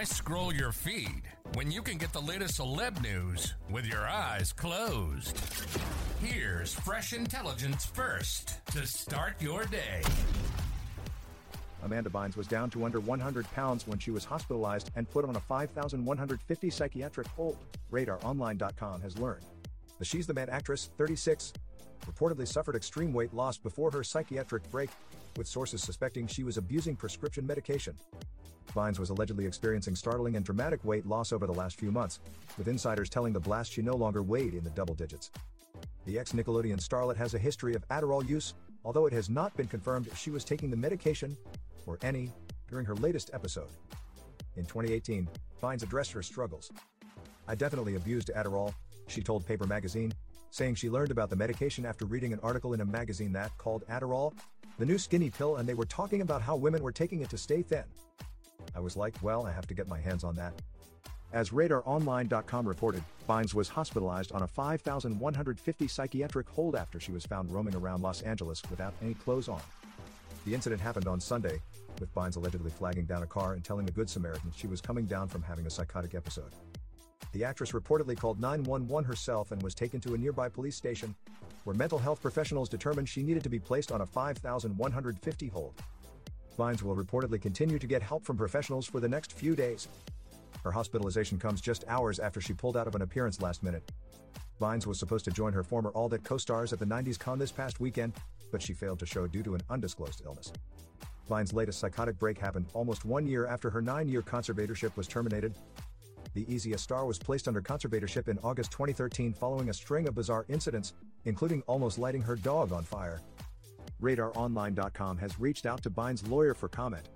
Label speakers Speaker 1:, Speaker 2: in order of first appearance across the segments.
Speaker 1: Why scroll your feed when you can get the latest celeb news with your eyes closed? Here's fresh intelligence first to start your day.
Speaker 2: Amanda Bynes was down to under 100 pounds when she was hospitalized and put on a 5,150 psychiatric hold, RadarOnline.com has learned. The She's the Man actress, 36, reportedly suffered extreme weight loss before her psychiatric break, with sources suspecting she was abusing prescription medication. Bynes was allegedly experiencing startling and dramatic weight loss over the last few months, with insiders telling the blast she no longer weighed in the double digits. The ex Nickelodeon starlet has a history of Adderall use, although it has not been confirmed if she was taking the medication, or any, during her latest episode. In 2018, Bynes addressed her struggles. I definitely abused Adderall, she told Paper Magazine, saying she learned about the medication after reading an article in a magazine that called Adderall the new skinny pill and they were talking about how women were taking it to stay thin. I was like, well, I have to get my hands on that. As RadarOnline.com reported, Bynes was hospitalized on a 5,150 psychiatric hold after she was found roaming around Los Angeles without any clothes on. The incident happened on Sunday, with Bynes allegedly flagging down a car and telling the Good Samaritan she was coming down from having a psychotic episode. The actress reportedly called 911 herself and was taken to a nearby police station, where mental health professionals determined she needed to be placed on a 5,150 hold. Bynes will reportedly continue to get help from professionals for the next few days. Her hospitalization comes just hours after she pulled out of an appearance last minute. Bynes was supposed to join her former All That co stars at the 90s con this past weekend, but she failed to show due to an undisclosed illness. Bynes' latest psychotic break happened almost one year after her nine year conservatorship was terminated. The Easy A Star was placed under conservatorship in August 2013 following a string of bizarre incidents, including almost lighting her dog on fire. RadarOnline.com has reached out to Bynes' lawyer for comment.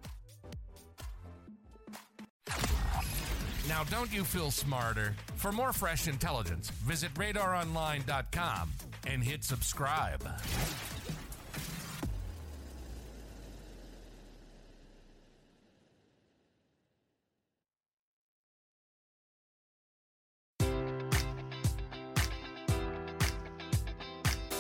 Speaker 1: Now, don't you feel smarter? For more fresh intelligence, visit radaronline.com and hit subscribe.